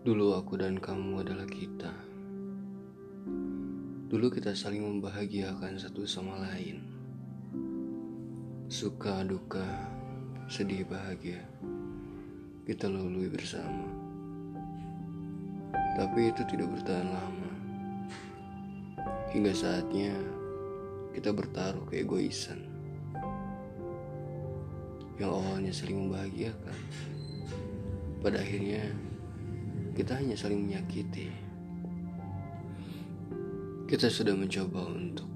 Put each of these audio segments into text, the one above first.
Dulu aku dan kamu adalah kita. Dulu kita saling membahagiakan satu sama lain. Suka, duka, sedih, bahagia. Kita lalui bersama. Tapi itu tidak bertahan lama. Hingga saatnya kita bertaruh keegoisan. Yang awalnya saling membahagiakan. Pada akhirnya kita hanya saling menyakiti. Kita sudah mencoba untuk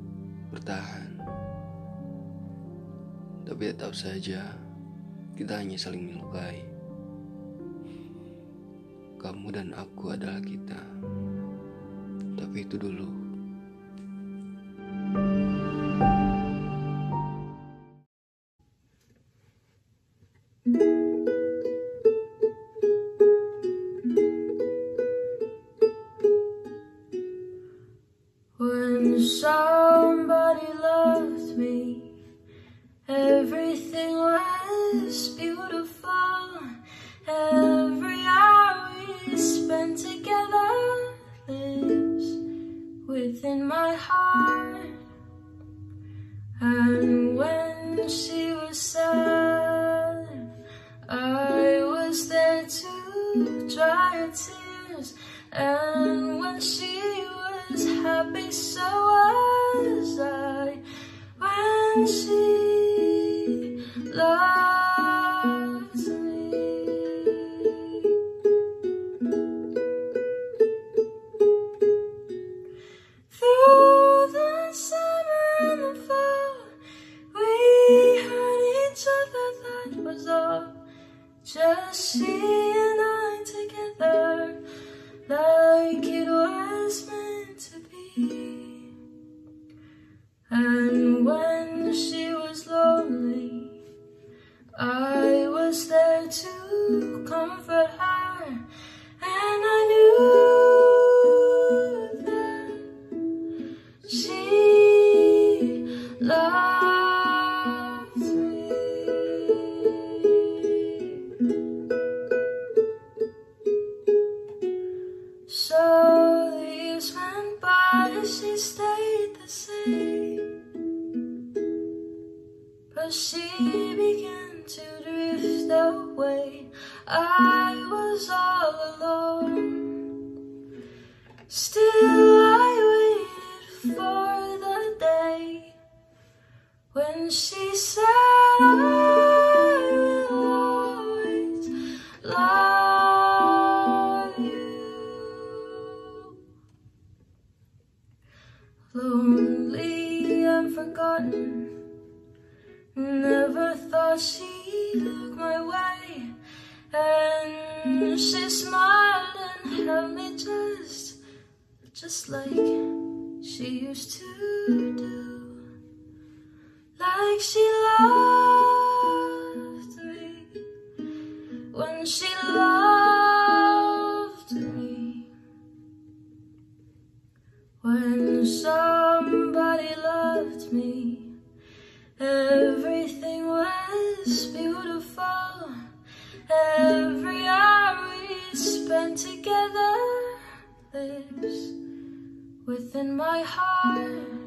bertahan, tapi tetap saja kita hanya saling melukai. Kamu dan aku adalah kita, tapi itu dulu. Everything was beautiful. Every hour we spent together lives within my heart. And when she was sad, I was there to dry her tears. And when she was happy, so was I. When she loved me. Through the summer and the fall, we had each other, that was all. Just she to comfort her, and I knew that she loved me. So years went by, she stayed the same. But she began to drift away. I was all alone. Still, I waited for the day when she said, I will always love you. Lonely and forgotten. Never thought she'd look my way. And she smiled and held me just, just like she used to do. Like she loved me when she loved spent together lives within my heart.